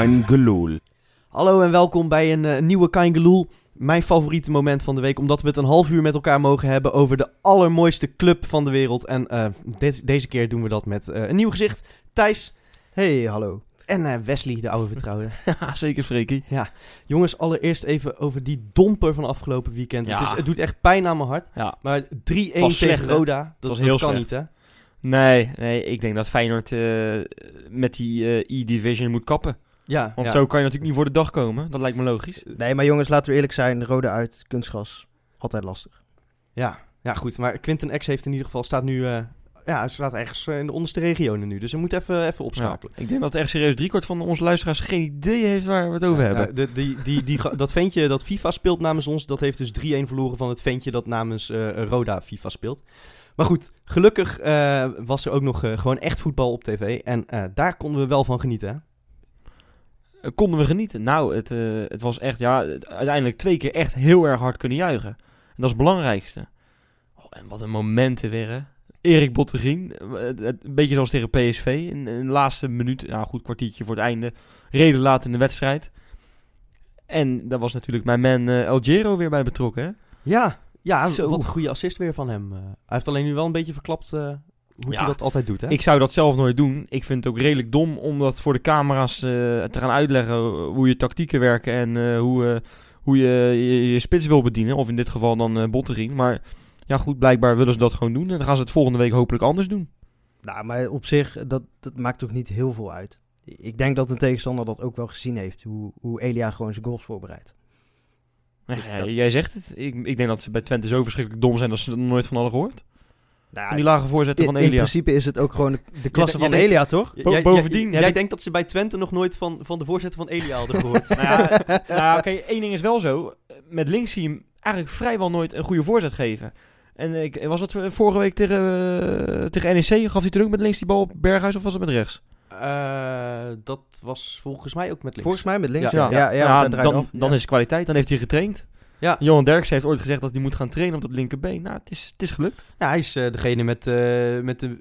Geloel. Hallo en welkom bij een eh, nieuwe Kain Geloel. Mijn favoriete moment van de week, omdat we het een half uur met elkaar mogen hebben over de allermooiste club van de wereld. En eh, de- deze keer doen we dat met eh, een nieuw gezicht. Thijs Hey, hallo. en eh, Wesley, de oude vertrouwde. Ja, zeker Freekie. Jongens, allereerst even over die domper van afgelopen weekend. Ja. Het, is, het doet echt pijn aan mijn hart. Ja. Maar 3-1 tegen slecht? Roda, dat, was dat heel kan slecht. niet hè? Nee, nee, ik denk dat Feyenoord eh, met die eh, E-Division moet kappen. Ja, Want ja. zo kan je natuurlijk niet voor de dag komen. Dat lijkt me logisch. Nee, maar jongens, laten we eerlijk zijn. Rode uit, kunstgras. Altijd lastig. Ja, ja, goed. Maar Quinten X heeft in ieder geval staat nu... eh, ja, hij staat ergens eh, in de onderste regionen nu. Dus hij moet even, even Ja. opschakelen. Ik denk dat echt serieus driekwart van onze luisteraars geen idee heeft waar we het over Ja, hebben. de, die, die, dat ventje dat FIFA speelt namens ons, dat heeft dus 3-1 verloren van het ventje dat namens eh, Roda FIFA speelt. Maar goed, gelukkig eh, was er ook nog eh, gewoon echt voetbal op tv. En eh, daar konden we wel van genieten. Hè? Eh, konden we genieten? Nou, het, eh, het was echt, ja, het- uiteindelijk twee keer echt heel erg hard kunnen juichen. En dat is het belangrijkste. Oh, en wat een momenten weer, hè. Erik Bottegien, eh, een beetje zoals tegen PSV. In, in de laatste minuut, ja goed kwartiertje voor het einde. Reden laat in de wedstrijd. En daar was natuurlijk mijn man El Giro weer bij betrokken, hè. Ja, ja Zo. wat een goede assist weer van hem. Hij heeft alleen nu wel een beetje verklapt hoe Ja. hij dat altijd doet. Hè? Ik zou dat zelf nooit doen. Ik vind het ook redelijk dom om dat voor de camera's eh, te gaan uitleggen hoe je tactieken werken en eh, hoe, eh, hoe je, je je spits wil bedienen. Of in dit geval dan eh Botterien. Maar ja goed, blijkbaar willen ze dat gewoon doen. En dan gaan ze het volgende week hopelijk anders doen. Nou, maar op zich, dat, dat maakt ook niet heel veel uit. Ik denk dat een tegenstander dat ook wel gezien heeft. Hoe, hoe Elia gewoon zijn goals voorbereidt. Ja, Dat- jij zegt het. Ik, ik denk dat ze bij Twente zo verschrikkelijk dom zijn dat ze er nooit van hadden gehoord. Nou, Van die lage voorzetten in, van in Elia. principe is het ook gewoon de, de klasse van denkt- Elia, toch? Bo- bovendien jij, ik- denkt dat ze bij Twente nog nooit van, van de voorzitter van Elia hadden gehoord. nou ja, nou oké, één ding is wel zo. Met links zie je hem eigenlijk vrijwel nooit een goede voorzet geven. En ik, was dat vorige week tegen, eh, tegen NEC? Gaf hij toen ook met links die bal op Berghuis of was het met rechts? Eh, dat was volgens mij ook met links. Volgens mij met links. Ja. Ja, ja, dan, dan Ja. is het kwaliteit. Dan heeft hij getraind. Ja. Johan Derksen heeft ooit gezegd dat hij moet gaan trainen op dat linkerbeen. Nou, het is, het is gelukt. Ja, hij is eh, degene met, eh, met de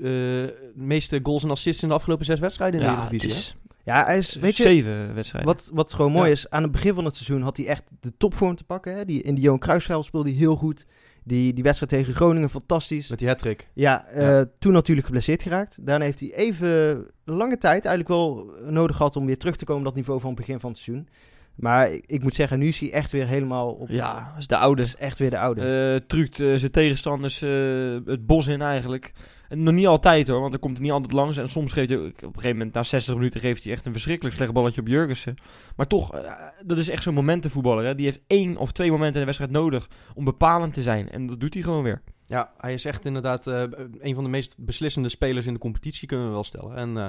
eh, meeste goals en assists in de afgelopen zes wedstrijden in de Ja, het Eredivisie. is Ja, hij is, weet je, zeven wedstrijden. Wat, wat gewoon mooi Ja. is, aan het begin van het seizoen had hij echt de topvorm te pakken. Hè? Die, in die Johan Cruijffschaal speelde hij heel goed. Die, die wedstrijd tegen Groningen, fantastisch. Met die hat-trick. Ja, eh, Ja. toen natuurlijk geblesseerd geraakt. Daarna heeft hij even lange tijd eigenlijk wel nodig gehad om weer terug te komen op dat niveau van het begin van het seizoen. Maar ik, ik moet zeggen, nu is hij echt weer helemaal op. ja, is de oude. is echt weer de oude. Eh truct eh, zijn tegenstanders eh, het bos in eigenlijk. En nog niet altijd hoor, want dan komt hij niet altijd langs. En soms geeft hij, op een gegeven moment, na 60 minuten, geeft hij echt een verschrikkelijk slecht balletje op Jurgensen. Maar toch, dat is echt zo'n momentenvoetballer. Hè? Die heeft één of twee momenten in de wedstrijd nodig om bepalend te zijn. En dat doet hij gewoon weer. Ja, hij is echt inderdaad eh, een van de meest beslissende spelers in de competitie, kunnen we wel stellen. En eh,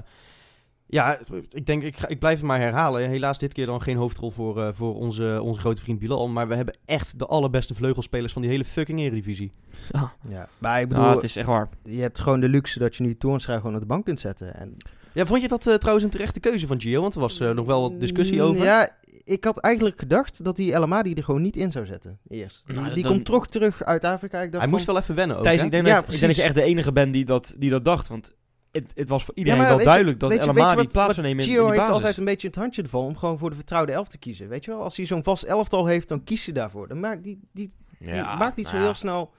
ja, ik denk, ik, ga, ik blijf het maar herhalen. Helaas dit keer dan geen hoofdrol voor, eh, voor onze, onze grote vriend Bilal. Maar we hebben echt de allerbeste vleugelspelers van die hele fucking Eredivisie. Ja, ja. Maar ik bedoel, nou, het is echt waar. je hebt gewoon de luxe dat je nu Toornstra gewoon op de bank kunt zetten. En, Ja, vond je dat eh, trouwens een terechte keuze van Gio? Want er was eh, nog wel wat discussie Mm, over. Ja, ik had eigenlijk gedacht dat die El Amadi er gewoon niet in zou zetten. Eerst. Die, Nou, die dan- komt toch terug uit Afrika. Ik dacht hij van- moest wel even wennen ook, Thijs, hè? ik denk, Ja, dat, ik denk dat je echt de enige bent die dat, die dat dacht. Want het, het was voor iedereen wel je- duidelijk dat El Amadi wat- plaats zou nemen in, Gio in die heeft basis. altijd een beetje het handje ervan om gewoon voor de vertrouwde elf te kiezen. Weet je wel, als hij zo'n vast elftal heeft, dan kies je daarvoor. Dan maakt die, die, die Ja, maakt niet zo nou heel snel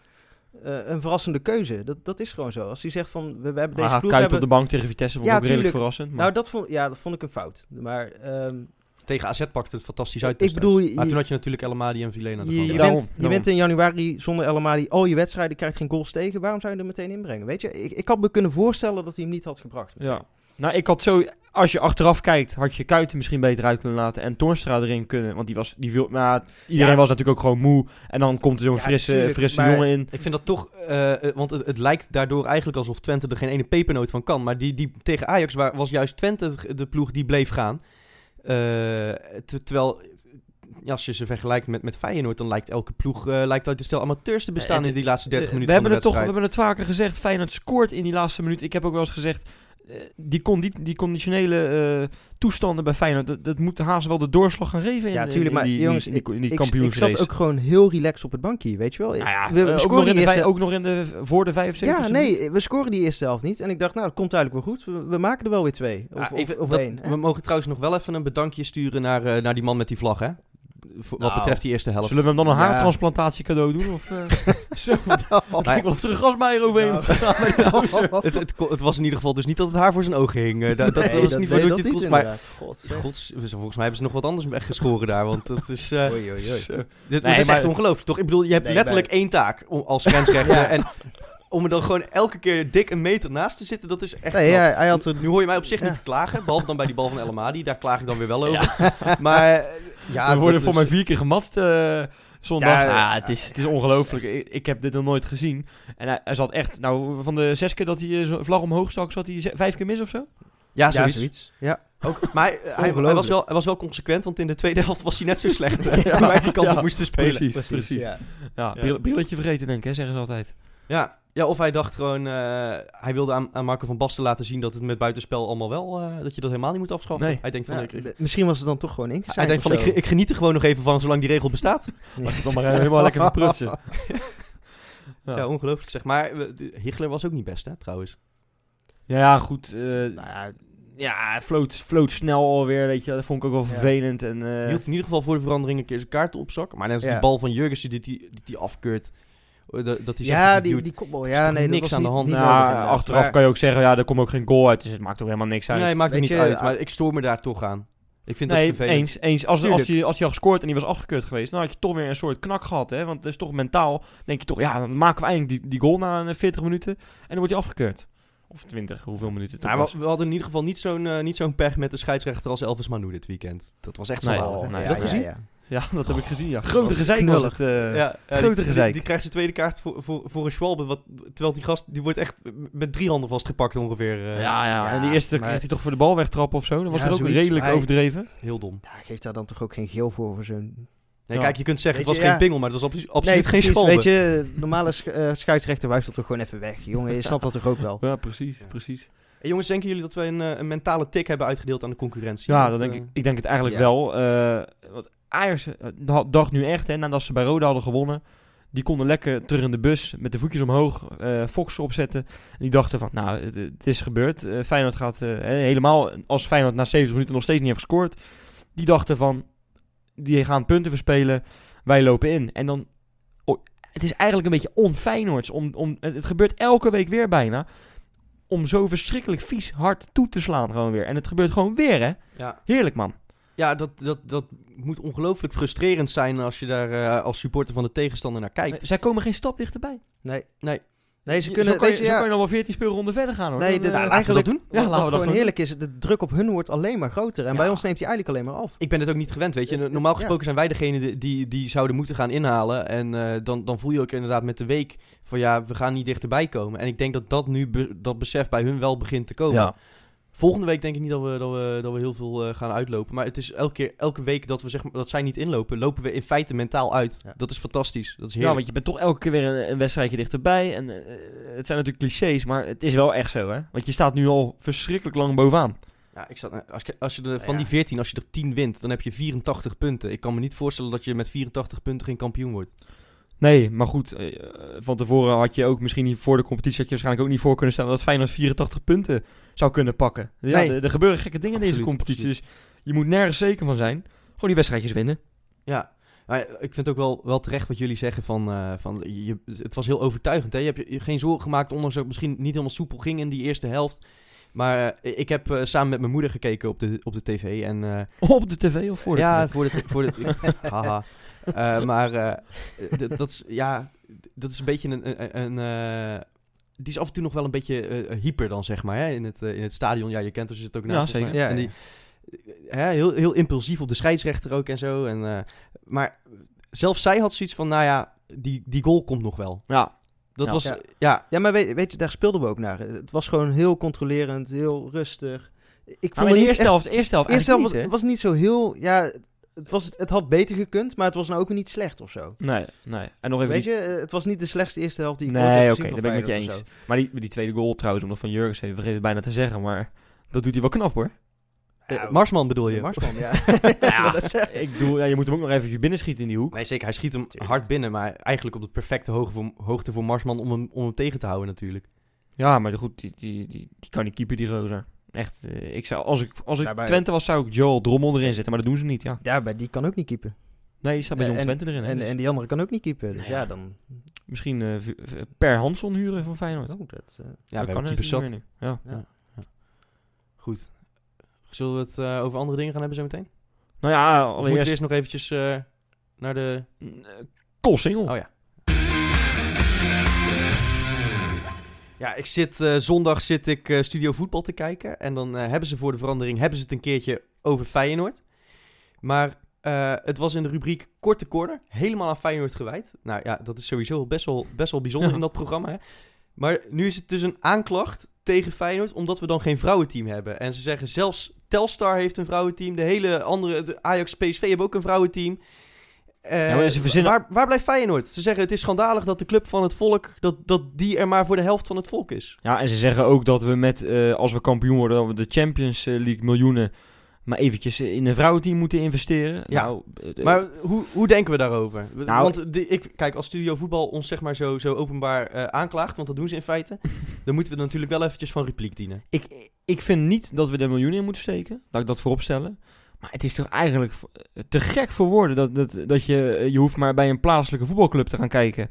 eh, een verrassende keuze. Dat, dat is gewoon zo. Als hij zegt van, we, we hebben deze Ah, ploeg... Kuit hebben... op de bank tegen Vitesse vond Ja, ook redelijk verrassend. Maar... Nou, dat vond, ja, dat vond ik een fout. Maar ehm, Tegen AZ pakte het fantastisch uit Ik bedoel, je- maar toen had je natuurlijk El Amadi en Vilena je, je, daarom, bent, je daarom. bent in januari zonder El Amadi al je wedstrijden, krijgt geen goals tegen. Waarom zou je er meteen inbrengen? Weet je, ik, ik had me kunnen voorstellen dat hij hem niet had gebracht. Ja. Nou, ik had zo, als je achteraf kijkt, had je Kuiten misschien beter uit kunnen laten en Toornstra erin kunnen. Want die was, die wil, nou, iedereen Ja. was natuurlijk ook gewoon moe. En dan komt er zo'n Ja, frisse, tuurlijk, frisse maar- jongen in. Ik vind dat toch, eh, eh, want het, het lijkt daardoor eigenlijk alsof Twente er geen ene pepernoot van kan. Maar die, die tegen Ajax wa- was juist Twente de ploeg die bleef gaan. Eh, ter- terwijl, als je ze vergelijkt met, met Feyenoord, dan lijkt elke ploeg eh, lijkt uit de stel amateurs te bestaan Het- in die laatste 30 Eh, minuten we van hebben de het toch, we hebben het vaker gezegd. Feyenoord scoort in die laatste minuut. Ik heb ook wel eens gezegd, eh, die, condi die conditionele eh, toestanden bij Feyenoord, dat, dat moet haast wel de doorslag gaan geven in, Ja, tuurlijk, in maar die, jongens, die, die, die ik, ik zat ook gewoon heel relaxed op het bankje, weet je wel. Nou ja, we, we eh, ook, scoren nog vij- ook nog in de, voor de 75 Ja, nee, we scoren die eerste helft niet. En ik dacht, nou, dat komt eigenlijk wel goed. We, we maken er wel weer twee. Of, Ja, of, even- of dat- één. hè? we mogen trouwens nog wel even een bedankje sturen naar, eh, naar die man met die vlag, hè? Voor- wat Nou. betreft die eerste helft. Zullen we hem dan een Ja. haartransplantatie cadeau doen? Of, eh, zo, wat, of er een gasmeijer overheen Nou. het, het, het was in ieder geval dus niet dat het haar voor zijn ogen hing. Eh, dat, dat Nee, was niet waardoor hij het kost. Maar gods, volgens mij hebben ze nog wat anders weggeschoren daar. Want dat is, eh, Oei, oei, oei. Zo. dit, Nee, dit is echt ongelooflijk, toch? Ik bedoel, je hebt Nee, letterlijk maar- één taak om, als grensrechter. Ja. En om er dan gewoon elke keer dik een meter naast te zitten, dat is echt Nee, ja, hij had er... Nu hoor je mij op zich Ja. niet te klagen, behalve dan bij die bal van El Amadi. Daar klaag ik dan weer wel over. Maar ja, we worden voor mij vier keer gematst eh, zondag. Ja, Ja, het is, het is ongelooflijk. Ik, ik heb dit nog nooit gezien. En hij, hij zat echt, nou, van de zes keer dat hij eh, zo'n vlag omhoog stak, zat hij vijf keer mis of zo? Ja, Ja, zoiets. zoiets. Ja. Ook, maar hij, hij, was wel, hij was wel consequent, want in de tweede helft was hij net zo slecht. Ja. Die kant op moesten spelen. Precies, precies. Ja. Ja, Ja. bril- brilletje vergeten denk ik, hè, zeggen ze altijd. Ja, ja, of hij dacht gewoon, eh, hij wilde aan, aan Marco van Basten laten zien dat het met buitenspel allemaal wel, eh, dat je dat helemaal niet moet afschaffen. Nee. Hij denkt van, Ja, ik, ik- b- misschien was het dan toch gewoon ingezet. hij denkt van, ik, ik geniet er gewoon nog even van zolang die regel bestaat. Laat het dan maar helemaal lekker verprutsen. Ja, Ja. ongelooflijk zeg. Maar eh, Hichler was ook niet best, hè, trouwens. Ja, ja, goed. eh, Nou ja, ja, hij floot, floot snel alweer, weet je. Dat vond ik ook wel Ja. vervelend. En, eh, Hield in ieder geval voor de verandering een keer zijn kaarten op zak. Maar net als Ja. die bal van Jurgensen die die, die, die afkeurt. Eh, Dat, dat hij zegt ja die, duwt. die kopbal. Ja, nee, niks dat was aan de niet- hand? niet nou, nodig achteraf Maar- kan je ook zeggen, ja, er komt ook geen goal uit. Dus het maakt ook helemaal niks uit. Nee, maakt er Weet niet je, uit. ah, Maar ik stoor me daar toch aan. Ik vind nee, dat vervelend. eens. eens. Als, Tuurlijk. als, hij, als hij al gescoord en die was afgekeurd geweest, dan had je toch weer een soort knak gehad. Hè? Want het is toch mentaal, denk je toch, ja, dan maken we eindelijk die, die goal na een 40 minuten. En dan wordt hij afgekeurd. Of 20, hoeveel minuten het ook Nou, was. we, hadden in ieder geval niet zo'n eh, niet zo'n pech met de scheidsrechter als Elvis Manu dit weekend. Dat was echt Nee. schandalig. Oh, nee, ja. Ja, dat heb ik gezien, ja. Grote was gezeik was het. eh. Ja, ja, grote die, gezeik. Die, die krijgt zijn tweede kaart voor, voor, voor een Schwalbe. Wat, terwijl die gast, die wordt echt met drie handen vastgepakt ongeveer. eh, ja, ja, en die eerste maar- kreeg hij toch voor de bal wegtrappen of zo. Dat was ook zoiets. redelijk Hij- overdreven. Heel dom. Ja, geeft daar dan toch ook geen geel voor, voor zo'n... Nee, Ja. kijk, je kunt zeggen, het was geen ja. pingel, maar het was absolu- absoluut nee, geen Schwalbe. Weet je, normale sch eh, scheidsrechter wuift dat toch gewoon even weg. Jongen, je snapt dat toch ook wel? Ja, precies, Ja. precies. Hey, jongens, denken jullie dat we een, eh, een mentale tik hebben uitgedeeld aan de concurrentie? Ja, dat denk eh, ik. Ik denk het eigenlijk ja. wel. eh want Ajax eh, da- dacht nu echt, hè, nadat ze bij Roda hadden gewonnen, die konden lekker terug in de bus met de voetjes omhoog, eh Fox opzetten. En die dachten van, nou, het, het is gebeurd. Eh, Feyenoord gaat helemaal, als Feyenoord na 70 minuten nog steeds niet heeft gescoord, die dachten van, die gaan punten verspelen, wij lopen in. En dan, oh, het is eigenlijk een beetje onfeyenoords. Om, om, het, het gebeurt elke week weer bijna. Om zo verschrikkelijk vies hard toe te slaan gewoon weer. En het gebeurt gewoon weer, hè. ja, Heerlijk, man. Ja dat, dat, dat moet ongelooflijk frustrerend zijn als je daar eh, als supporter van de tegenstander naar kijkt. Zij komen geen stap dichterbij. Nee. Nee. Nee, ze kunnen... zo kan je, weet je, zo ja, kan je nog wel 14 speelronden verder gaan, hoor. Nee, de- eh, Nou, laten we eigenlijk- dat doen. Ja, wat, laten we dat gewoon heerlijk is, de druk op hun wordt alleen maar groter. En Ja. bij ons neemt hij eigenlijk alleen maar af. Ik ben het ook niet gewend, weet je. Normaal gesproken zijn wij degene die, die, die zouden moeten gaan inhalen. En eh, dan, dan voel je ook inderdaad met de week van ja, we gaan niet dichterbij komen. En ik denk dat dat nu, be- dat besef bij hun wel begint te komen. Ja. Volgende week denk ik niet dat we, dat we, dat we heel veel eh, gaan uitlopen. Maar het is elke, keer, elke week dat, we, zeg maar, dat zij niet inlopen, lopen we in feite mentaal uit. Ja. Dat is fantastisch. Dat is ja, heerlijk. want je bent toch elke keer weer een, een wedstrijdje dichterbij. En eh, het zijn natuurlijk clichés, maar het is wel echt zo, hè. Want je staat nu al verschrikkelijk lang bovenaan. Ja, ik zat, als, je- als je er, van Ja. die 14, als je er 10 wint, dan heb je 84 punten. Ik kan me niet voorstellen dat je met 84 punten geen kampioen wordt. Nee, maar goed, eh, van tevoren had je ook misschien niet voor de competitie had je waarschijnlijk ook niet voor kunnen stellen dat Feyenoord 84 punten zou kunnen pakken. Ja, Nee. er, er gebeuren gekke dingen in deze Absoluut, competitie, dus je moet nergens zeker van zijn. Gewoon die wedstrijdjes winnen. Ja, maar ik vind het ook wel, wel terecht wat jullie zeggen van, eh, van je, het was heel overtuigend. Hè? Je hebt je geen zorgen gemaakt, ondanks dat het misschien niet helemaal soepel ging in die eerste helft. Maar eh, ik heb samen met mijn moeder gekeken op de, op de tv en... Op de tv of voor de ja, tv? voor de, voor de haha. Eh, maar eh, d- dat is, ja, dat is een beetje een, een, een, eh, die is af en toe nog wel een beetje eh, hyper dan, zeg maar, hè? In, het, eh, in het stadion. Ja, je kent er zit ook naast. Ja, zeker. Ja, en die, hè, heel, heel impulsief op de scheidsrechter ook en zo. En, eh, maar zelfs zij had zoiets van, nou ja, die, die goal komt nog wel. Ja, Dat Ja. was, Ja. ja, Ja, maar weet, weet je, daar speelden we ook naar. Het was gewoon heel controlerend, heel rustig. Ik maar vond in het de eerste echt... helft, eerste helft eerste helft was, was niet zo heel... Ja, het, was, het had beter gekund, maar het was nou ook weer niet slecht of zo. Nee, nee. En nog even Weet die- je, eh, het was niet de slechtste eerste helft die ik ooit Nee, heb oké, gezien daar van ben ik met je eens. Maar die, die tweede goal trouwens, om nog van Jurgens even vergeten bijna te zeggen, maar dat doet hij wel knap hoor. Eh, Marsman bedoel je? Marsman, ja. Ja, Dat ik bedoel, ja, je moet hem ook nog even binnenschieten in die hoek. Nee, zeker. Hij schiet hem Tuurlijk. hard binnen, maar eigenlijk op de perfecte hoogte voor, hoogte voor Marsman om hem, om hem tegen te houden natuurlijk. Ja, maar goed, die, die, die, die kan niet keeper, die Rosa. Echt, eh, ik zou, als ik, als ik Daarbij- Twente was, zou ik Joel Drommel erin zetten, maar dat doen ze niet, ja. ja, bij die kan ook niet keepen. Nee, die staat bij En- Jong Twente erin. hè, En, dus en die andere kan ook niet keepen. Dus Nou ja, ja. dan... Misschien eh, v- per Hansson huren van Feyenoord. Oh, dat, eh, Ja, dat we hebben kan natuurlijk zat. niet meer nu. Ja. Goed. Zullen we het eh, over andere dingen gaan hebben zo meteen? Nou ja, moeten we allereerst... eerst nog eventjes eh, naar de... Eh, Koolsingel. Oh ja. Ja, ik zit, eh, zondag zit ik eh, Studio Voetbal te kijken. En dan eh, hebben ze voor de verandering hebben ze het een keertje over Feyenoord. Maar het was in de rubriek Korte Corner. Helemaal aan Feyenoord gewijd. Nou ja, dat is sowieso best wel, best wel bijzonder Ja. in dat programma. Hè? Maar nu is het dus een aanklacht tegen Feyenoord, omdat we dan geen vrouwenteam hebben. En ze zeggen zelfs Telstar heeft een vrouwenteam. De hele andere, de Ajax, PSV hebben ook een vrouwenteam. Eh, Ja, maar ze verzinnen- waar, waar blijft Feyenoord? Ze zeggen het is schandalig dat de club van het volk, dat, dat die er maar voor de helft van het volk is. Ja, en ze zeggen ook dat we met, eh, als we kampioen worden, dat we de Champions League miljoenen maar eventjes in een vrouwenteam moeten investeren. Ja, Nou, eh, Maar hoe, hoe denken we daarover? Nou- want de, ik, kijk, als Studio Voetbal ons zeg maar zo, zo openbaar aanklaagt, want dat doen ze in feite, dan moeten we er natuurlijk wel eventjes van repliek dienen. ik, ik vind niet dat we er miljoenen in moeten steken. Laat ik dat voorop stellen. Maar het is toch eigenlijk te gek voor woorden dat, dat, dat je, eh, je hoeft maar bij een plaatselijke voetbalclub te gaan kijken.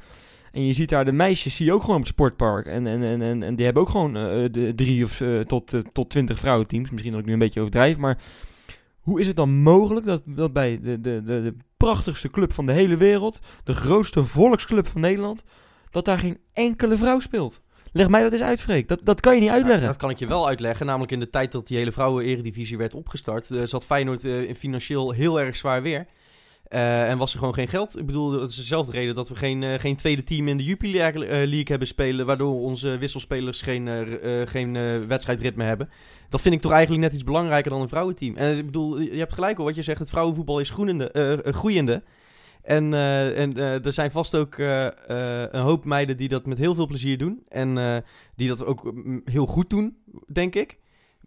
En je ziet daar de meisjes, zie je ook gewoon op het sportpark. En, en, en, en, die hebben ook gewoon eh, de drie of eh, tot, eh, tot twintig vrouwenteams. Misschien dat ik nu een beetje overdrijf, maar hoe is het dan mogelijk dat, dat bij de, de, de prachtigste club van de hele wereld, de grootste volksclub van Nederland, dat daar geen enkele vrouw speelt? Leg mij dat eens uit, Freek. Dat, dat kan je niet uitleggen. Ja, dat kan ik je wel uitleggen. Namelijk in de tijd dat die hele vrouwen-eredivisie werd opgestart, eh, zat Feyenoord eh, in financieel heel erg zwaar weer. Eh, en was er gewoon geen geld. Ik bedoel, dat is dezelfde reden dat we geen, geen tweede team in de Jupiler League hebben spelen, waardoor onze wisselspelers geen, geen wedstrijdritme hebben. Dat vind ik toch eigenlijk net iets belangrijker dan een vrouwenteam. En ik bedoel, je hebt gelijk al wat je zegt, het vrouwenvoetbal is groeiende. En, eh, en eh, er zijn vast ook eh, een hoop meiden die dat met heel veel plezier doen. En die dat ook mm, heel goed doen, denk ik.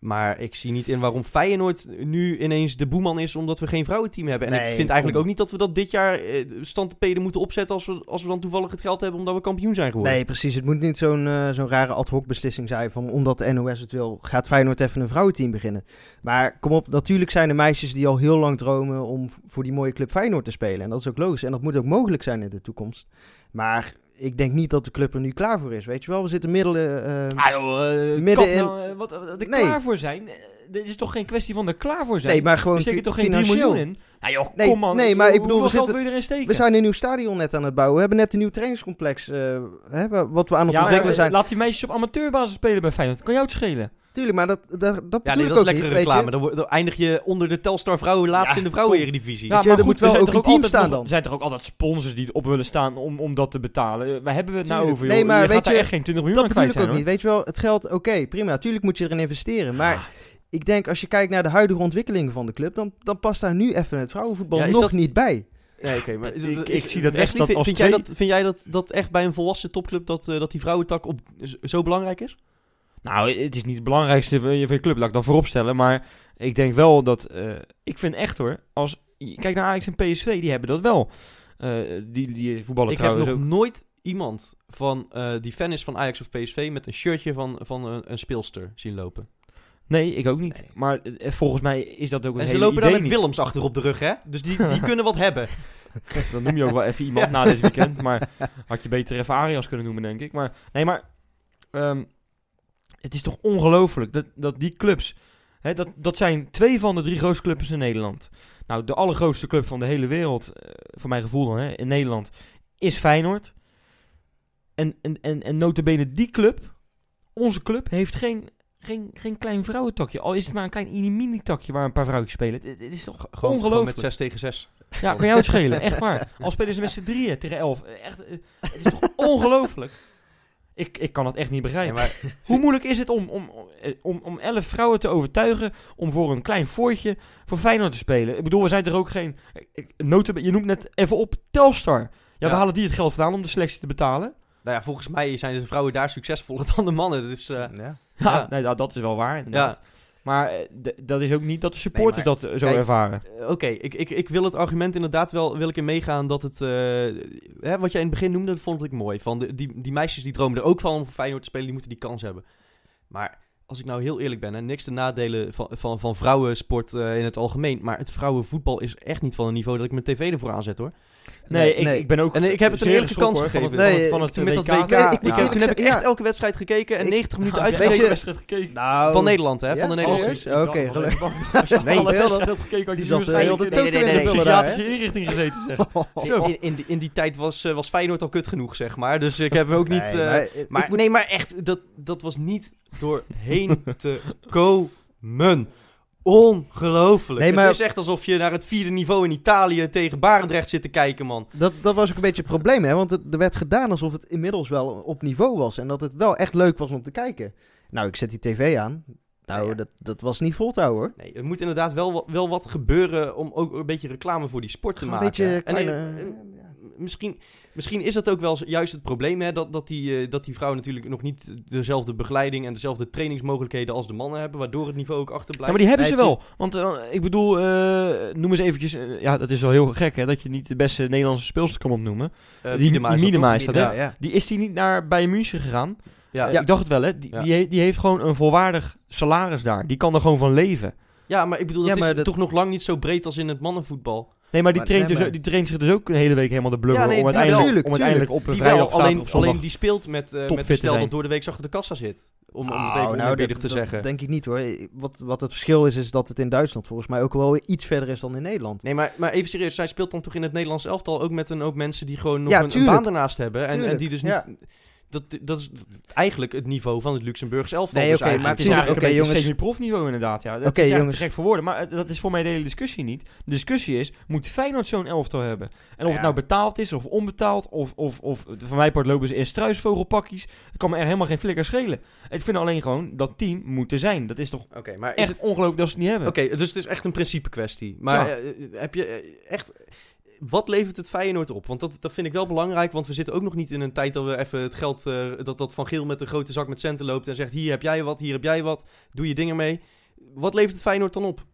Maar ik zie niet in waarom Feyenoord nu ineens de boeman is omdat we geen vrouwenteam hebben. En Nee, ik vind eigenlijk ook niet dat we dat dit jaar eh, standpeden moeten opzetten als we, als we dan toevallig het geld hebben omdat we kampioen zijn geworden. Nee, precies. Het moet niet zo'n eh, zo'n rare ad hoc beslissing zijn van omdat de NOS het wil, gaat Feyenoord even een vrouwenteam beginnen. Maar kom op, natuurlijk zijn er meisjes die al heel lang dromen om voor die mooie club Feyenoord te spelen. En dat is ook logisch. En dat moet ook mogelijk zijn in de toekomst. Maar ik denk niet dat de club er nu klaar voor is. Weet je wel, we zitten middelen... eh, Ah joh, eh, Midden in- nou, eh, wat, wat er Nee. klaar voor zijn. Eh, Dit is toch geen kwestie van er klaar voor zijn? nee, maar gewoon fi- toch geen 3 financieel. miljoen in? Nou joh, Nee, kom man. nee, maar ik bedoel, Hoeveel we zitten- wil je erin steken? We zijn een nieuw stadion net aan het bouwen. We hebben net een nieuw trainingscomplex eh, hè, wa- wat we aan het ja, ontwikkelen eh, zijn. laat die meisjes op amateurbasis spelen bij Feyenoord. Kan jou het schelen? Tuurlijk, maar dat, dat, dat bedoel Ja, nee, ik dat is lekkere niet, reclame. Dan, eindig je onder de Telstar vrouwen laatst Ja, in de vrouwen-eredivisie. je, er moet wel zijn ook toch een team altijd staan nog- dan. Er zijn toch ook altijd sponsors die op willen staan om, om dat te betalen. Eh, Waar hebben we het nou Tuurlijk. over? Nee, joh? maar je weet gaat je, echt geen 20 Dat miljoen aan kwijt ik ook zijn, niet. Weet je wel, het geld, oké, prima. Natuurlijk moet je erin investeren. Maar Ah. ik denk, als je kijkt naar de huidige ontwikkeling van de club, dan, dan past daar nu even het vrouwenvoetbal Ja, is nog dat- niet bij. Nee, oké, maar Ik- zie dat echt dat vind, als vind jij dat, vind jij dat, dat echt bij een volwassen topclub dat, eh, dat die vrouwentak op, zo belangrijk is? Nou, het is niet het belangrijkste van je, van je club, laat ik dan vooropstellen. Maar ik denk wel dat... eh, ik vind echt hoor, als... Kijk naar Ajax en PSV, die hebben dat wel. Eh, die, die voetballen Ik heb trouwens nog ook. nooit iemand van, eh, die fan is van Ajax of PSV met een shirtje van, van een, een speelster zien lopen. Nee, ik ook niet. Nee. Maar volgens mij is dat ook een En ze hele lopen dan idee met niet. Willems achter op de rug, hè? Dus die, die kunnen wat hebben. Dan noem je ook wel even iemand na dit weekend. Maar had je beter even Arias kunnen noemen, denk ik. Maar nee, maar ehm, het is toch ongelooflijk dat, dat die clubs... Hè, dat, dat zijn twee van de drie grootste clubs in Nederland. Nou, de allergrootste club van de hele wereld, eh, voor mijn gevoel dan, hè, in Nederland, is Feyenoord. En, en, en, en notabene die club, onze club, heeft geen, geen, geen klein vrouwentakje. Al is het maar een klein mini takje waar een paar vrouwtjes spelen. Het, het is toch Gewoon, gewoon ongelooflijk. met 6 tegen 6. Ja, kan jou het schelen, echt waar. Al spelen ze met z'n drieën tegen elf. Echt, eh, het is toch ongelooflijk. Ik, ik kan het echt niet begrijpen. maar Hoe moeilijk is het om, om, om, om elf vrouwen te overtuigen om voor een klein voortje voor Feyenoord te spelen? Ik bedoel, we zijn er ook geen... ik- Noten, je noemt net even op Telstar. Ja, Ja. we halen die het geld vandaan om de selectie te betalen. nou ja, volgens mij zijn de vrouwen daar succesvoller dan de mannen. Dat is, eh, Ja. Ja, Ja. Nee, dat, dat is wel waar inderdaad. Maar eh, dat is ook niet dat de supporters Nee, maar dat eh, zo kijk, ervaren. Eh, Oké, ik, ik, ik wil het argument inderdaad wel wil ik in meegaan dat het... hè, wat jij in het begin noemde, dat vond ik mooi. Van de, die, die meisjes die dromen er ook van om voor Feyenoord te spelen, die moeten die kans hebben. Maar als ik nou heel eerlijk ben, en niks te nadelen van, van, van vrouwensport in het algemeen, maar het vrouwenvoetbal is echt niet van een niveau dat ik mijn tv ervoor aanzet hoor. Nee, ik, nee. ik ben ook En ik heb het een zeer eerlijke kans hoor, gegeven. Van het, van Nee, het, Met van dat het WK, WK. ik- ik, ik- heb- toen heb ik echt ja. elke wedstrijd gekeken en Ik- 90 minuten Weet uitgekeken. je- elke wedstrijd gekeken. Nou, Van Nederland, hè? Ja? Van de? Nederlandse. Oké, gelukkig. Als je Nee, alle heel dat- wedstrijden hebt gekeken, had heel de nee, nee, toto in nee, de nee, psychiatrische inrichting gezeten, zeg. Zo. In, in, die, tijd was, eh, was Feyenoord al kut genoeg, zeg maar. Dus ik heb ook niet... Nee, eh, maar, nee, maar echt, dat, dat was niet doorheen te komen. Ongelooflijk. Nee, maar- Het is echt alsof je naar het vierde niveau in Italië tegen Barendrecht zit te kijken, man. Dat, dat was ook een beetje het probleem, hè? Want het, er werd gedaan alsof het inmiddels wel op niveau was. En dat het wel echt leuk was om te kijken. Nou, ik zet die tv aan. Nou, Ja. dat, dat was niet vol te houden, hoor. Nee, er moet inderdaad wel, wel wat gebeuren om ook een beetje reclame voor die sport te Een maken. beetje En, kleine... misschien, misschien is dat ook wel juist het probleem, hè? Dat, dat, die, eh, dat die vrouwen natuurlijk nog niet dezelfde begeleiding en dezelfde trainingsmogelijkheden als de mannen hebben, waardoor het niveau ook Ja, achterblijft. maar die hebben ze wel. Want eh, ik bedoel, eh, noem eens eventjes... ja, dat is wel heel gek, hè. Dat je niet de beste Nederlandse speelster kan opnoemen. Die- Miedema is dat, ja. Die is die niet naar Bayern München gegaan? Ja, ja. Ik dacht het wel, hè. Die, Ja. die, he- die heeft gewoon een volwaardig salaris daar. Die kan er gewoon van leven. ja, maar ik bedoel, Ja, dat maar is dat- toch nog lang niet zo breed als in het mannenvoetbal. Nee, maar die, Maar- traint, nee, dus, die traint zich dus ook een hele week helemaal de blubber. Ja, nee, om, uiteindelijk, wel. om uiteindelijk op een Die vrijdag wel, alleen, of zondag... alleen die speelt met, eh met de te stel dat door de week achter de kassa zit. Om, om het Oh, even nou, oneerbiedig dat- te dat zeggen. denk ik niet, hoor. Wat, wat het verschil is, is dat het in Duitsland volgens mij ook wel weer iets verder is dan in Nederland. Nee, maar, maar even serieus, zij speelt dan toch in het Nederlands elftal ook met een hoop mensen die gewoon nog Ja, een, baan ernaast hebben. En, die dus ja. niet... Dat, dat is eigenlijk het niveau van het Luxemburgs elftal. Nee, dus oké, eigenlijk. Het is eigenlijk oké, een beetje jongens. semi-profniveau inderdaad, ja. Dat Oké, is jongens. te gek voor woorden. Maar het- dat is voor mij de hele discussie niet. De discussie is, moet Feyenoord zo'n elftal hebben? En of Ja. het nou betaald is of onbetaald, of, of, of van mijn part lopen ze in struisvogelpakjes. Dat kan me er helemaal geen flikker schelen. Ik vind alleen gewoon, dat team moet er zijn. Dat is toch Oké, maar is echt het... ongelooflijk dat ze het niet hebben. Oké, dus het is echt een principe kwestie. Maar Ja. eh, heb je eh, echt... Wat levert het Feyenoord op? Want dat, dat vind ik wel belangrijk, want we zitten ook nog niet in een tijd dat we even het geld... eh, dat, dat Van Geel met een grote zak met centen loopt en zegt... Hier heb jij wat, hier heb jij wat, doe je dingen mee. Wat levert het Feyenoord dan op?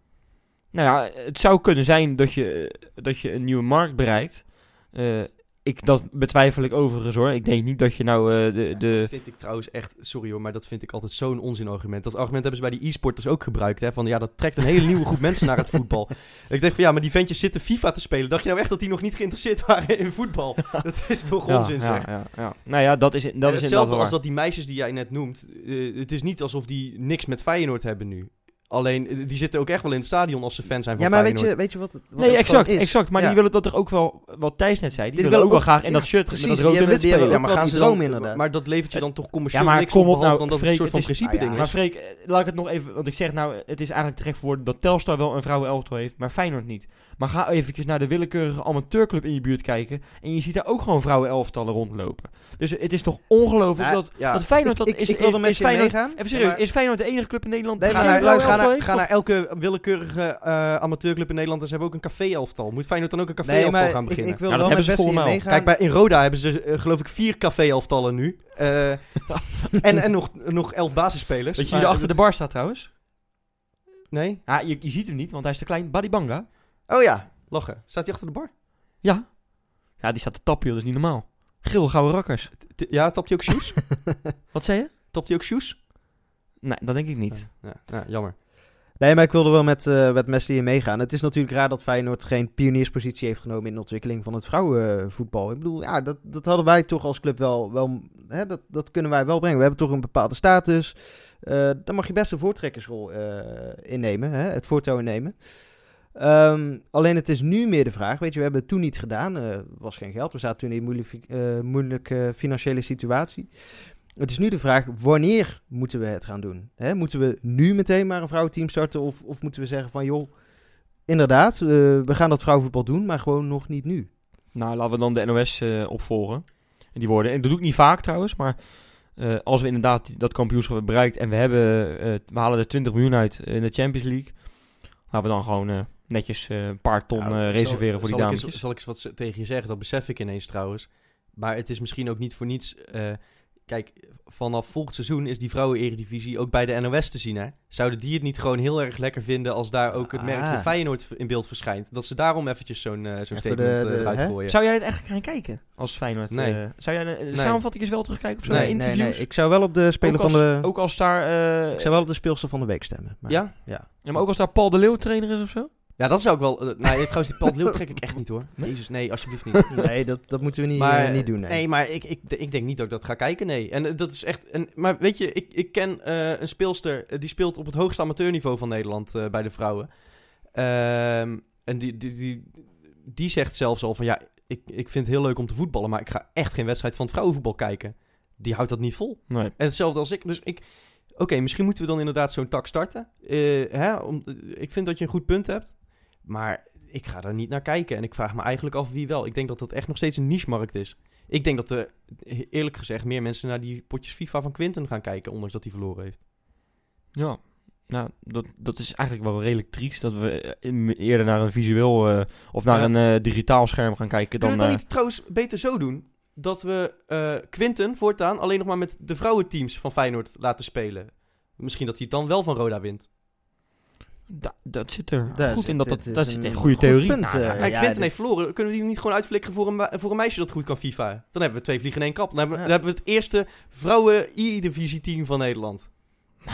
Nou ja, het zou kunnen zijn dat je, dat je een nieuwe markt bereikt. Eh, ik, dat betwijfel ik overigens hoor. Ik denk niet dat je nou eh, de... de Dat vind ik trouwens echt, sorry hoor, maar dat vind ik altijd zo'n onzinargument. Dat argument hebben ze bij die e-sporters ook gebruikt. Hè? Van ja, dat trekt een hele nieuwe groep mensen naar het voetbal. Ik denk van ja, maar die ventjes zitten FIFA te spelen. Dacht je nou echt dat die nog niet geïnteresseerd waren in voetbal? Dat is toch ja, onzin zeg. ja, ja. Nou ja, dat is, dat is hetzelfde als dat die meisjes die jij net noemt. eh, het is niet alsof die niks met Feyenoord hebben nu. Alleen, eh, die zitten ook echt wel in het stadion als ze fan zijn van Ja, maar weet je, weet je wat, het- wat Nee, exact, exact. Maar Ja. die willen dat toch ook wel, wat Thijs net zei, die, Die willen ook wel graag in ja, dat shirt precies, met dat rood en wit spelen. ook wel die dan, droom inderdaad. maar dat levert je dan toch commercieel Ja, maar niks kom op, nou, dan dat het soort van is- principe ah, ja. Maar. Freek, eh, laat ik het nog even, want ik zeg nou, het is eigenlijk terecht voor dat Telstar wel een vrouwenelftal heeft, maar Feyenoord niet. Maar ga eventjes naar de willekeurige amateurclub in je buurt kijken en je ziet daar ook gewoon vrouwenelftallen rondlopen. Dus het is toch ongelooflijk Ja, dat, Ja. dat Feyenoord, dat ik, is, ik wil er is met je Feyenoord, meegaan. Even serieus, Ja, maar- is Feyenoord de enige club in Nederland Nee, Ga naar, ga elke willekeurige eh, amateurclub in Nederland en ze hebben ook een café-elftal. Moet Feyenoord dan ook een Nee, café-elftal maar gaan ik, beginnen? ik wil Ja, dat wel met meegaan. Kijk, bij, in Roda hebben ze eh, geloof ik vier café-elftallen nu. Eh, en en nog, nog elf basisspelers. Weet je wie er achter de dat- bar staat trouwens? Nee? Ja, je, je ziet hem niet, want hij is te klein. Badibanga. Oh ja, lachen. Staat hij achter de bar? Ja. Ja, die staat te tappen, joh, dat is niet normaal. Geel, gouden rakkers. T- Ja, tapt hij ook shoes? Wat zei je? tapt hij ook shoes? Nee, dat denk ik niet. Ja, ja, jammer. Nee, maar ik wilde wel met, eh met Messi meegaan. Het is natuurlijk raar dat Feyenoord geen pionierspositie heeft genomen in de ontwikkeling van het vrouwenvoetbal. Ik bedoel, ja, dat, dat hadden wij toch als club wel, wel hè, dat, dat kunnen wij wel brengen. We hebben toch een bepaalde status. Eh daar mag je best een voortrekkersrol eh, innemen, hè, het voortouw innemen. Ehm, alleen het is nu meer de vraag, weet je, we hebben het toen niet gedaan. Er was geen geld, we zaten toen in een moeilijk, moeilijke financiële situatie. Het is nu de vraag, wanneer moeten we het gaan doen? Hè, moeten we nu meteen maar een vrouwenteam starten? Of, of moeten we zeggen van, joh, inderdaad, eh, we gaan dat vrouwenvoetbal doen, maar gewoon nog niet nu. Nou, laten we dan de NOS eh, opvolgen. En die woorden. En dat doe ik niet vaak trouwens, maar... eh, als we inderdaad dat kampioenschap hebben bereikt en we, hebben, eh, we halen er 20 miljoen uit in de Champions League, laten we dan gewoon netjes eh, een paar ton Nou, eh, zal- reserveren voor die dames. zal ik eens wat tegen je zeggen? Dat besef ik ineens trouwens. Maar het is misschien ook niet voor niets. eh, kijk, vanaf volgend seizoen is die vrouwen-eredivisie ook bij de NOS te zien. Hè? Zouden die het niet gewoon heel erg lekker vinden als daar ook het merkje Ah. Feyenoord in beeld verschijnt? Dat ze daarom eventjes zo'n eh, zo'n statement de- eh, de- eruit hè? gooien. Zou jij het echt gaan kijken als Feyenoord? Nee. eh, zou jij de, de samenvatting eens wel terugkijken of zo? Nee, naar nee, interviews? nee. Ik zou wel op de speler ook, als, van de... ook als daar... eh, Ik zou wel op de speelster van de week stemmen. Maar, Ja? Ja. ja, maar ook als daar Paul de Leeuw trainer is of zo? Ja, dat zou ik wel... eh, nee, trouwens, die Paul de Leeuw trek ik echt niet hoor. Jezus, nee, alsjeblieft niet. Nee, dat, dat moeten we niet, maar, eh, niet doen. Nee. Nee, maar ik, ik, ik denk niet dat ik dat ga kijken, nee. En eh, dat is echt... En, maar weet je, ik, ik ken een speelster... die speelt op het hoogste amateurniveau van Nederland bij de vrouwen. Ehm, en die, die, die, die zegt zelfs al van... Ja, ik, ik vind het heel leuk om te voetballen... maar ik ga echt geen wedstrijd van het vrouwenvoetbal kijken. Die houdt dat niet vol. Nee. En hetzelfde als ik. Dus ik... Oké, misschien moeten we dan inderdaad zo'n tak starten. Hè, om, ik vind dat je een goed punt hebt. Maar ik ga daar niet naar kijken. En ik vraag me eigenlijk af wie wel. Ik denk dat dat echt nog steeds een niche-markt is. Ik denk dat er, eerlijk gezegd, meer mensen naar die potjes FIFA van Quinten gaan kijken. Ondanks dat hij verloren heeft. Ja, nou, dat, dat is eigenlijk wel redelijk triest dat we eh, eerder naar een visueel eh, of naar Ja. een eh, digitaal scherm gaan kijken Kunnen dan... we het dan niet trouwens beter zo doen? Dat we Quinten voortaan alleen nog maar met de vrouwenteams van Feyenoord laten spelen. Misschien dat hij het dan wel van Roda wint. Da- dat zit er goed in, dat, dat, is dat zit een goede goed theorie. punt, Nou, ja, Maar ja, Quinten dit- heeft verloren. Kunnen we die niet gewoon uitflikkeren voor een, ma- voor een meisje dat goed kan FIFA? Dan hebben we twee vliegen in één kap. Dan hebben, we- Ja. dan hebben we het eerste vrouwen E-divisie team van Nederland.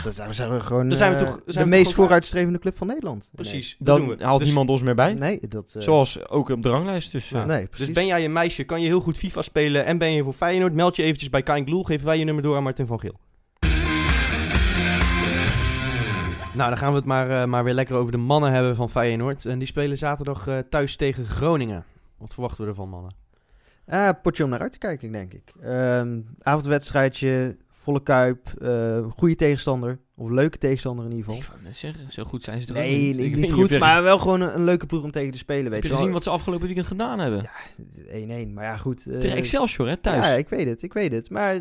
Dan zijn we, zijn we gewoon Dan zijn we eh, toch- de we meest toch vooruitstrevende club van Nederland. Precies. dan doen we. haalt dus, niemand ons meer bij. Nee, dat... eh, Zoals ook op de ranglijst. Dus, Ja. eh, Nee, precies. dus ben jij een meisje, kan je heel goed FIFA spelen en ben je voor Feyenoord, meld je eventjes bij Kain Gloel, geven wij je nummer door aan Martin van Geel. Nou, dan gaan we het maar, eh, maar weer lekker over de mannen hebben van Feyenoord. En die spelen zaterdag eh, thuis tegen Groningen. Wat verwachten we ervan, mannen? Ah, potje om naar uit te kijken, denk ik. Ehm, avondwedstrijdje, volle kuip, eh goede tegenstander. Of leuke tegenstander in ieder ik geval. net zeggen, zo goed zijn ze toch ook Nee, niet. weet niet goed, maar wel gewoon een, een leuke ploeg om tegen te spelen, weet Heb je gezien wat ze afgelopen weekend gedaan hebben? Ja, 1-1, maar ja goed. Tegen Excelsior, hè, thuis. Ja, ik weet het, ik weet het. Maar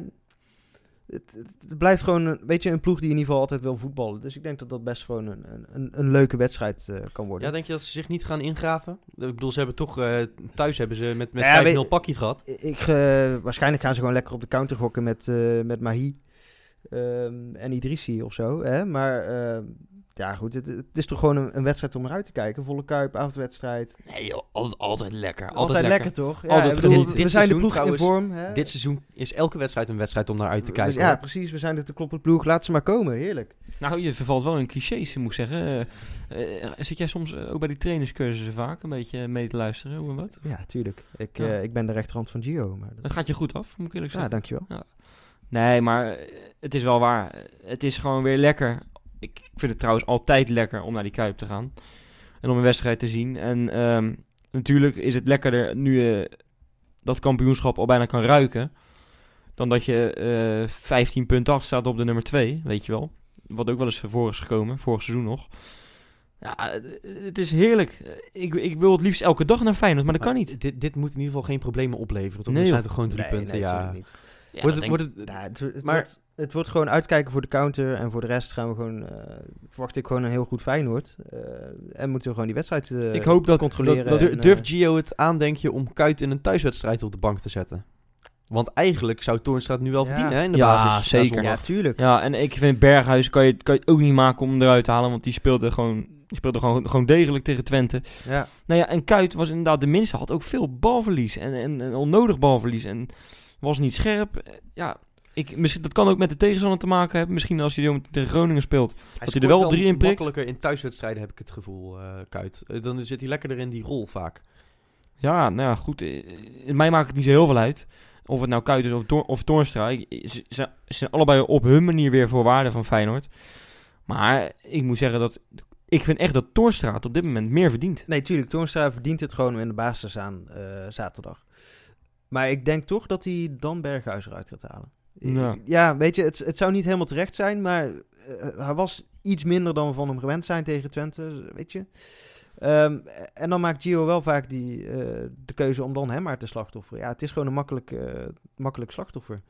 het, het, het blijft gewoon, een, weet je, een ploeg die in ieder geval altijd wil voetballen. Dus ik denk dat dat best gewoon een, een, een leuke wedstrijd eh, kan worden. Ja, denk je dat ze zich niet gaan ingraven? Ik bedoel, ze hebben toch eh, thuis hebben ze met, met Ja, 5-0 weet- pakje gehad. Ik, eh, waarschijnlijk gaan ze gewoon lekker op de counter gokken met, met Mahi ehm, en Idrissi of zo. Hè? Maar ehm, ja, goed, het, het is toch gewoon een, een wedstrijd om eruit te kijken. Volle kuip, avondwedstrijd. Nee, joh, altijd, altijd lekker. Altijd, Altijd, lekker. toch? Ja, Altijd genieten. we Dit zijn de ploeg in vorm. Hè? Dit seizoen is elke wedstrijd een wedstrijd om naar uit te kijken. Dus ja, hoor. precies. We zijn de te kloppen ploeg. Laat ze maar komen. Heerlijk. Nou, je vervalt wel in clichés, moet ik zeggen. Eh, eh, zit jij soms ook bij die trainerscursussen vaak een beetje mee te luisteren? Hoe en wat? Ja, tuurlijk. Ik, Ja. eh, ik ben de rechterhand van Gio. Maar dat- Dat gaat je goed af, moet ik eerlijk ja, zeggen. dankjewel. Nee, maar het is wel waar. Het is gewoon weer lekker. Ik ik vind het trouwens altijd lekker om naar die Kuip te gaan. En om een wedstrijd te zien. En ehm, natuurlijk is het lekkerder nu je dat kampioenschap al bijna kan ruiken. Dan dat je eh 15 punten achter staat op de nummer 2, weet je wel. Wat ook wel eens voor is gekomen, vorig seizoen nog. Ja, eh, het is heerlijk. Ik, ik wil het liefst elke dag naar Feyenoord, maar dat kan niet. Dit, dit moet in ieder geval geen problemen opleveren. Toch? Nee, er zijn toch gewoon drie Nee, punten. nee, ja. niet. Ja, wordt, het, denk- wordt het, Ja, het, het Maar- wordt, het wordt gewoon uitkijken voor de counter. En voor de rest gaan we gewoon, eh, verwacht ik gewoon een heel goed Feyenoord. Eh, en moeten we gewoon die wedstrijd eh, ik hoop dat, controleren. dat, dat, Dur- en, durft Gio het aandenkje om Kuit in een thuiswedstrijd op de bank te zetten? Want eigenlijk zou Toornstra het nu wel Ja. verdienen hè, in de Ja, basis. zeker. zondag. Ja, tuurlijk. Ja, en ik vind Berghuis kan je, kan je het ook niet maken om hem eruit te halen, want die speelde gewoon, die speelde gewoon, gewoon degelijk tegen Twente. Ja. Nou ja, en Kuit was inderdaad de minste, had ook veel balverlies en, en, en onnodig balverlies en was niet scherp. Eh, Ja, ik, misschien, dat kan ook met de tegenstander te maken hebben. Misschien als hij tegen Groningen speelt. Hij hij er wel drie in prikt. makkelijker in thuiswedstrijden heb ik het gevoel, eh, Kuit. Eh, dan zit hij lekkerder in die rol vaak. Ja, nou ja, goed. eh, mij maakt het niet zo heel veel uit. Of het nou Kuit is of, Toor, of Toornstra. Ze, zijn allebei op hun manier weer voor waarde van Feyenoord. Maar ik moet zeggen dat... Ik vind echt dat Toornstra het op dit moment meer verdient. Nee, tuurlijk. Toornstra verdient het gewoon in de basis eh, zaterdag. Maar ik denk toch dat hij dan Berghuis eruit gaat halen. Ja. Ja, weet je, het, het zou niet helemaal terecht zijn, maar eh, hij was iets minder dan we van hem gewend zijn tegen Twente, weet je. Ehm, en dan maakt Gio wel vaak die, eh, de keuze om dan hem maar te slachtofferen. Ja, het is gewoon een makkelijk, eh, makkelijk slachtoffer.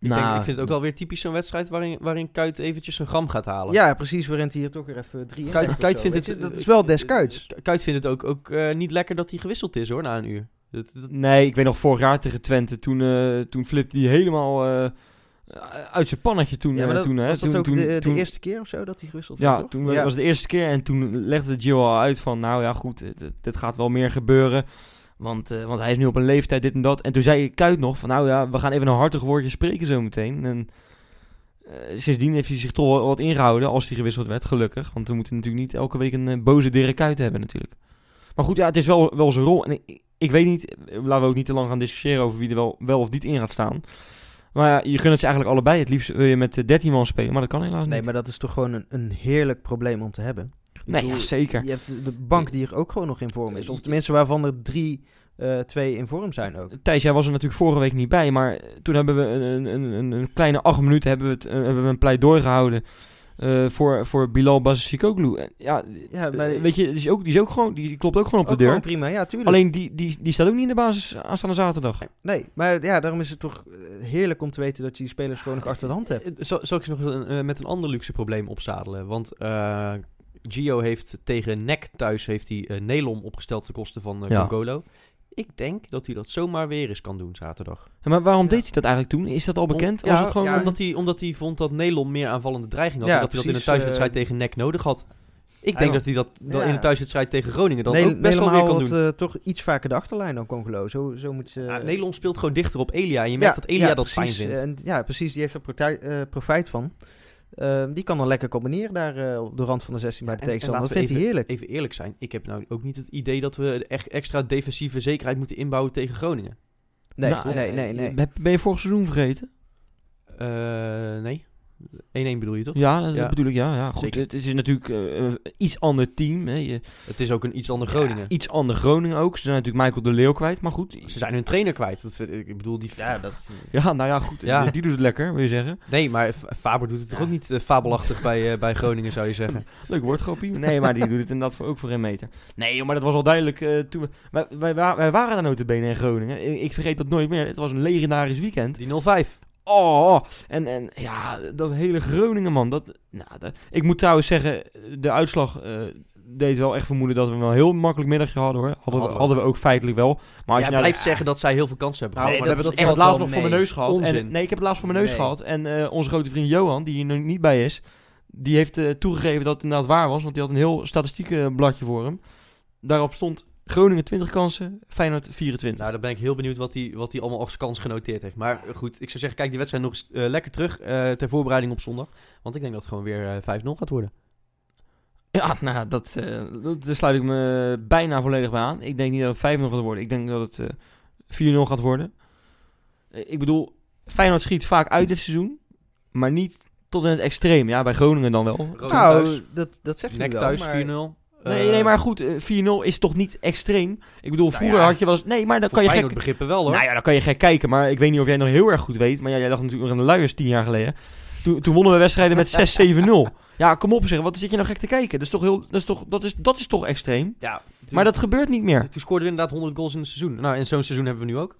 Ik, denk, Nou, ik vind het ook wel weer typisch zo'n wedstrijd waarin, waarin Kuit eventjes zijn gram gaat halen. Ja, precies. Waarin hij hier toch weer even drie Kuit, of Kuit zo, vindt het... je. Dat is wel des Kuits. Kuit vindt het ook, ook eh, niet lekker dat hij gewisseld is hoor, na een uur. Dat, dat- Nee, ik weet nog vorig jaar tegen Twente. Toen, eh toen flipte hij helemaal eh, uit zijn pannetje. Toen, Ja, maar eh, dat, toen, hè, was dat toen, ook toen, de, de eerste keer of zo dat hij gewisseld Ja, werd, toch? toen was het de eerste keer. En toen legde Gio al uit van... Nou ja, goed, dit, dit gaat wel meer gebeuren. Want, eh, want hij is nu op een leeftijd, dit en dat. En toen zei Kuit nog van... Nou ja, we gaan even een hartig woordje spreken zo meteen. En eh, sindsdien heeft hij zich toch wel wat ingehouden als hij gewisseld werd, gelukkig. Want we moeten natuurlijk niet elke week een boze Dirk Kuyt hebben natuurlijk. Maar goed, ja, het is wel, wel zijn rol. En ik, ik weet niet, eh, laten we ook niet te lang gaan discussiëren over wie er wel, wel of niet in gaat staan. Maar ja, je gunt het ze eigenlijk allebei. Het liefst wil je met eh, 13 man spelen, maar dat kan helaas Nee, niet. maar dat is toch gewoon een, een heerlijk probleem om te hebben. Nee, bedoel, ja, zeker. Je hebt de bank die er ook gewoon nog in vorm is. Of tenminste waarvan er drie, eh, twee in vorm zijn ook. Thijs, jij was er natuurlijk vorige week niet bij, maar toen hebben we een, een, een, een kleine acht minuten hebben we, het, eh, hebben we een pleidooi gehouden eh, voor, voor Bilal Basasikoglu. En Ja, Ja, eh, maar weet je, die, is ook, die, is ook gewoon, die, die klopt ook gewoon op ook de deur. gewoon prima, ja, tuurlijk. Alleen die, die, die staat ook niet in de basis aanstaande zaterdag. Nee, maar ja, daarom is het toch eh, heerlijk om te weten dat je die spelers gewoon nog achter de hand hebt. Eh, Zal, zal ik eens nog een, eh, met een ander luxe probleem opzadelen? Want eh, Gio heeft tegen NEC thuis heeft hij eh, Nelom opgesteld ten koste van uh, Ja. Ik denk dat hij dat zomaar weer eens kan doen zaterdag. Ja, maar waarom Ja. deed hij dat eigenlijk toen? Is dat al bekend? Om- ja, het gewoon ja, omdat, hij, omdat hij vond dat Nelom meer aanvallende dreiging had. Ja, en dat hij dat in een thuiswedstrijd eh, tegen NEC nodig had. Ik denk dat hij dat, in een thuiswedstrijd tegen Groningen dan Nee, ook best wel weer kan doen. eh, toch iets vaker de achterlijn dan Congolo. Zo, zo moet je... Nelom speelt gewoon dichter op Elia. En je merkt dat Elia dat precies, fijn vindt. En, ja, precies. Die heeft er eh, profijt van. Ehm, die kan dan lekker combineren daar eh, op de rand van de 16 bij de En- en tegenstander. Dat vindt hij heerlijk. Even eerlijk zijn. Ik heb nou ook niet het idee dat we echt extra defensieve zekerheid moeten inbouwen tegen Groningen. Nee, Nou, nee, eh, nee, nee. Ben ben je vorig seizoen vergeten? Eh, nee. 1-1 bedoel je toch? Ja, dat Ja. bedoel ik, ja. ja goed, Zeker. het is natuurlijk eh, een iets ander team. Hè. Je, Het is ook een iets ander Groningen. Ja, iets ander Groningen ook. Ze zijn natuurlijk Michael de Leeuw kwijt, maar goed. Ze zijn hun trainer kwijt. Dat, ik bedoel, die... Ja, dat... Ja, nou ja, goed. Ja. Die, die doet het lekker, wil je zeggen. Nee, maar Faber doet het toch ook niet eh, fabelachtig bij, eh, bij Groningen, zou je zeggen. Leuk woord, Gopie. Nee, maar die doet het inderdaad voor, ook voor een meter. Nee, maar dat was al duidelijk. eh, toen we, wij, wij, wij waren daar notabene in Groningen. Ik, ik vergeet dat nooit meer. Het was een legendarisch weekend. Die 0-5. Oh, en, en ja, dat hele Groningen, man. Dat, nou, dat- ik moet trouwens zeggen, de uitslag eh, deed wel echt vermoeden dat we wel een heel makkelijk middagje hadden, hoor. Hadden, Hadden we, we. hadden we ook feitelijk wel. Maar als Jij je nou blijft zeggen dat zij heel veel kansen hebben Nou, gehad. maar maar dat hebben echt we valt laatst nog voor mijn neus gehad. Onzin. En, nee, ik heb het laatst voor mijn neus Nee. gehad. En eh, onze grote vriend Johan, die hier nu niet bij is, die heeft eh, toegegeven dat het inderdaad waar was. Want die had een heel statistiekenbladje voor hem. Daarop stond Groningen 20 kansen, Feyenoord 24. Nou, dan ben ik heel benieuwd wat hij wat hij allemaal als kans genoteerd heeft. Maar eh, goed, ik zou zeggen, kijk die wedstrijd nog eens eh, lekker terug eh, ter voorbereiding op zondag. Want ik denk dat het gewoon weer eh, 5-0 gaat worden. Ja, nou, dat, eh, dat, daar sluit ik me bijna volledig bij aan. Ik denk niet dat het 5-0 gaat worden. Ik denk dat het eh 4-0 gaat worden. Ik bedoel, Feyenoord schiet vaak uit dit seizoen, maar niet tot in het extreem. Ja, bij Groningen dan wel. Nou, thuis, dat, dat zeg je nek wel. thuis maar- 4-0. Nee, Eh, nee, maar goed, eh, 4-0 is toch niet extreem? Ik bedoel, Nou vroeger ja, had je wel eens... Nee, maar dan kan je gek... begrippen wel hoor. Nou ja, dan kan je gek kijken, maar ik weet niet of jij nog heel erg goed weet. Maar ja, jij lag natuurlijk nog in de luiers tien jaar geleden. Toen, toen wonnen we wedstrijden met 6-7-0. Ja, kom op zeg, wat zit je nou gek te kijken? Dat is toch, heel, dat is toch, dat is, dat is toch extreem? ja, Maar dat gebeurt niet meer. Toen scoorden we inderdaad 100 goals in het seizoen. Nou, en zo'n seizoen hebben we nu ook.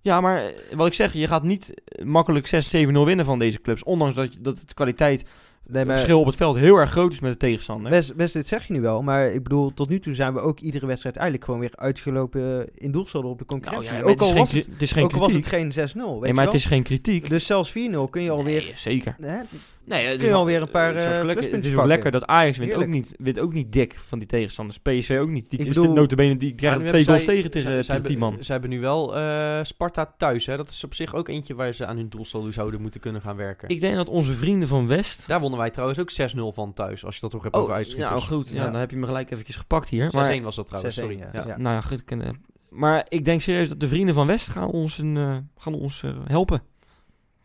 Ja, maar eh, wat ik zeg, je gaat niet eh, makkelijk 6-7-0 winnen van deze clubs. Ondanks dat, dat het kwaliteit, Nee, het maar verschil op het veld heel erg groot is met de tegenstander. best, best dit zeg je nu wel. Maar ik bedoel, tot nu toe zijn we ook iedere wedstrijd eigenlijk gewoon weer uitgelopen in doelsaldo op de Nou, concurrentie. ja, ook het, is al geen, was het, het is geen ook al was kritiek. het geen 6-0, weet nee, maar het wel. is geen kritiek. Dus zelfs 4-0 kun je alweer... Nee, zeker. Hè? Nee, het Kun is je alweer een paar, eh, lekker. Het is ook pakken. lekker dat Ajax wint ook, niet, wint ook niet dik van die tegenstanders. PSV ook niet. Die Ik is bedoel- de notabene, die krijgen twee goals tegen tegen, zij- tegen zij 10 man. hebben- Ze hebben nu wel eh, Sparta thuis. Hè? Dat is op zich ook eentje waar ze aan hun doelsaldo zouden moeten kunnen gaan werken. Ik denk dat onze vrienden van West... Daar wonnen wij trouwens ook 6-0 van thuis. Als je dat toch hebt over Oh, uitschieters. nou goed, ja, Ja. dan heb je me gelijk eventjes gepakt hier. 6-1 Maar, was dat trouwens, 6-1, sorry. ja. Ja. Ja. nou ja, goed. eh, Maar ik denk serieus dat de vrienden van West gaan ons, een, eh, gaan ons eh, helpen.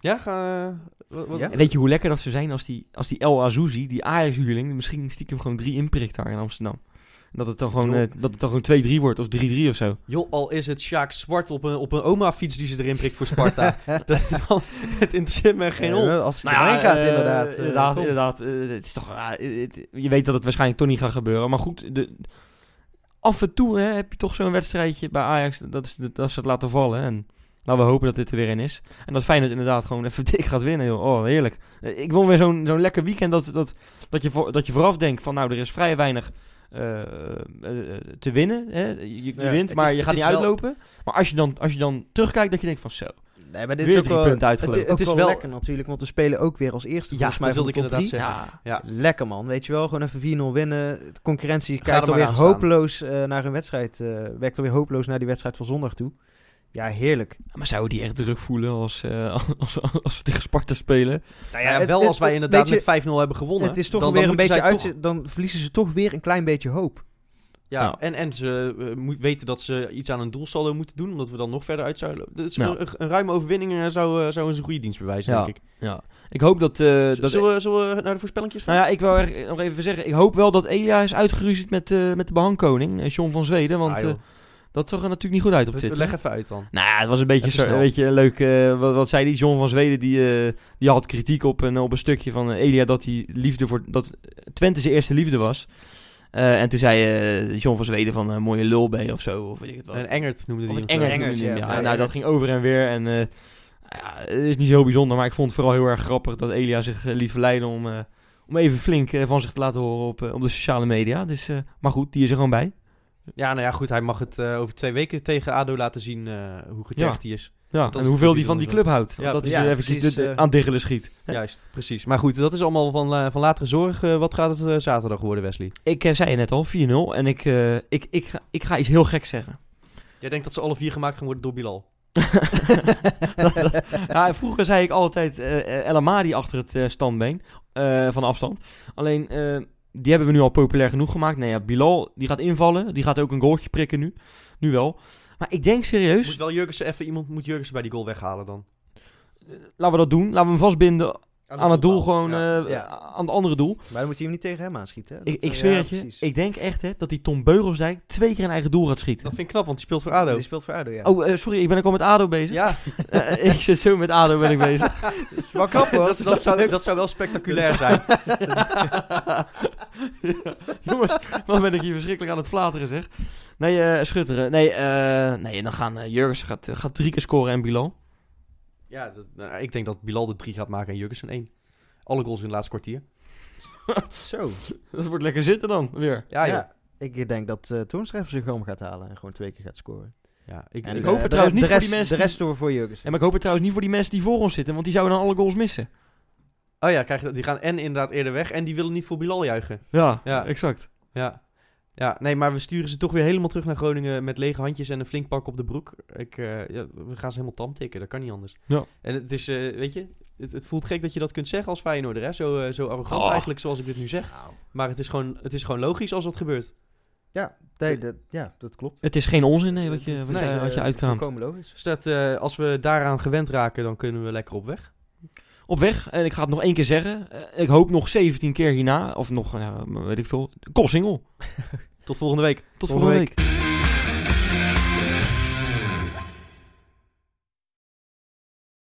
Ja, ga... Wat, wat- Ja? En weet je hoe lekker dat zou zijn als die, als die El Azouzi, die Ajax-huurling, misschien stiekem gewoon drie inprikt daar in Amsterdam. Dat het dan gewoon, eh, dat het dan gewoon 2-3 wordt of 3-3 of zo. Joh, al is het Sjaak Zwart op een, op een oma-fiets die ze erin prikt voor Sparta. dan, het interesseert me geen hol. Ja, als hij Nou ja, gaat, eh, inderdaad. eh, inderdaad, inderdaad. eh, het is toch, ah, het- je weet dat het waarschijnlijk toch niet gaat gebeuren. Maar goed, de, af en toe hè, heb je toch zo'n wedstrijdje bij Ajax dat, is, dat ze het laten vallen. En Laten we hopen dat dit er weer een is. En dat Feyenoord inderdaad gewoon even dik gaat winnen. Joh. Oh, heerlijk. Ik wil weer zo'n zo'n lekker weekend dat, dat, dat, je voor, dat je vooraf denkt van... Nou, er is vrij weinig eh, eh, te winnen. Hè? Je, je Ja, wint, maar is- je gaat niet wel- uitlopen. Maar als je, dan, als je dan terugkijkt, dat je denkt van zo... Nee, maar dit Weer is ook drie wel, punten het, uitgelopen. het, Het is wel wel- lekker natuurlijk, want we spelen ook weer als eerste Ja, mij dat wilde ik inderdaad drie. zeggen. Ja, Ja. Lekker man, weet je wel, gewoon even 4-0 winnen. De concurrentie kijkt er alweer hopeloos eh, naar hun wedstrijd, eh werkt alweer hopeloos naar die wedstrijd van zondag toe. Ja, heerlijk. maar zouden die echt druk voelen als, eh, als, als, als ze tegen Sparta spelen? Nou Ja, het- wel het- als wij het- inderdaad weet je, met 5-0 hebben gewonnen. Het is toch dan, weer dan een beetje uit. toch- Dan verliezen ze toch weer een klein beetje hoop. Ja, Nou. en, en ze moet weten dat ze iets aan een doelsaldo moeten doen, omdat we dan nog verder uit zouden. Dus Nou. een, een ruime overwinning eh, zou, zou een goede dienst bewijzen, Ja. denk ik. Ja. Ik hoop dat... eh, dat zullen, we, zullen we naar de voorspellingjes gaan? Nou ja, ik wil er nog even zeggen. Ik hoop wel dat Elia is uitgeruzied met, eh, met de behangkoning, eh, John van Zweden. Want Ah, eh, dat zag er natuurlijk niet goed uit op We- Twitter. Leg even uit dan. Nou ja, het was een beetje, zo, een beetje leuk. eh, wat, wat zei die John van Zweden? Die, eh, die had kritiek op een, op een stukje van eh, Elia dat hij liefde voor dat Twente zijn eerste liefde was. Eh, en toen zei John van Zweden van een mooie lul ben je of zo. Of weet ik het wat. Een Engert noemde die een. Engert, noemde ja. Nou, dat ging over en weer. En eh, ja, het is niet zo heel bijzonder, maar ik vond het vooral heel erg grappig dat Elia zich liet verleiden om, eh, om even flink van zich te laten horen op, op de sociale media. Dus, eh, maar goed, die is er gewoon bij. Ja, nou ja, goed. Hij mag het eh, over twee weken tegen ADO laten zien eh, hoe getergd hij is. Ja, en hoeveel die van die club houdt. Ja, dat is ja, er eventjes precies, de- de- eh. aan diggelen schiet. Juist, precies. Maar goed, dat is allemaal van, van latere zorg. Wat gaat het zaterdag worden, Wesley? Ik zei je net al, 4-0. En ik, eh, ik, ik, ga, ik ga iets heel geks zeggen. Jij denkt dat ze alle vier gemaakt gaan worden door Bilal? Dat- dat- ja, vroeger zei ik altijd eh El Amadi achter het standbeen van afstand. Alleen, die hebben we nu al populair genoeg gemaakt. Nee, ja, Bilal, die gaat invallen. Die gaat ook een goaltje prikken nu. Nu wel. Maar ik denk serieus, Moet wel Jurgensen even iemand moet Jurgensen bij die goal weghalen dan. laten we dat doen. Laten we hem vastbinden aan het doel, gewoon Ja. eh, Ja. aan het andere doel. Maar dan moet hij hem niet tegen hem aanschieten. Ik, ik eh, zweer ja, het je, precies. ik denk echt hè, dat die Tom Beugelsdijk twee keer een eigen doel gaat schieten. Dat vind ik knap, want die speelt voor ADO. Die speelt voor ADO, ja. Oh, eh, sorry, ik ben ook al met ADO bezig. Ja, Eh, ik zit zo met ADO ben ik bezig. wel knap hoor. dat, dat, zou, dat zou wel spectaculair zijn. Ja, Jongens, wat ben ik hier verschrikkelijk aan het flateren zeg. Nee, eh, schutteren. Nee, eh, nee dan gaan uh, Jurgens gaat, gaat drie keer scoren en Bilal. Ja, dat- nou, ik denk dat Bilal de drie gaat maken en Jurgensen één. Alle goals in het laatste kwartier. Zo. Dat wordt lekker zitten dan, weer. Ja. Ja, ik denk dat uh, Toornstra zich om gaat halen en gewoon twee keer gaat scoren. Ja, ik, En, ik eh, hoop het trouwens niet de voor rest, die mensen De rest door voor Jurgens. En maar ik hoop het trouwens niet voor die mensen die voor ons zitten, want die zouden dan alle goals missen. Oh ja, krijg je, die gaan en inderdaad eerder weg en die willen niet voor Bilal juichen. Ja, Ja. exact. Ja. Ja, nee, maar we sturen ze toch weer helemaal terug naar Groningen met lege handjes en een flink pak op de broek. Ik, eh, ja, we gaan ze helemaal tam tikken, dat kan niet anders. Ja. En het is, eh, weet je, het, het voelt gek dat je dat kunt zeggen als Feyenoorder, hè? Zo, eh, zo arrogant Oh. eigenlijk, zoals ik dit nu zeg. Maar het is gewoon, het is gewoon logisch als dat gebeurt. Ja, nee, dat, ja, dat klopt. Het is geen onzin nee, wat je, wat, Nee, je, wat je uitkraamt. Volkomen logisch. Dus dat, eh, als we daaraan gewend raken, dan kunnen we lekker op weg. Op weg, en ik ga het nog één keer zeggen. eh, ik hoop nog 17 keer hierna, of nog, weet ik veel, Kossingel. Tot volgende week. Tot Volgende volgende week.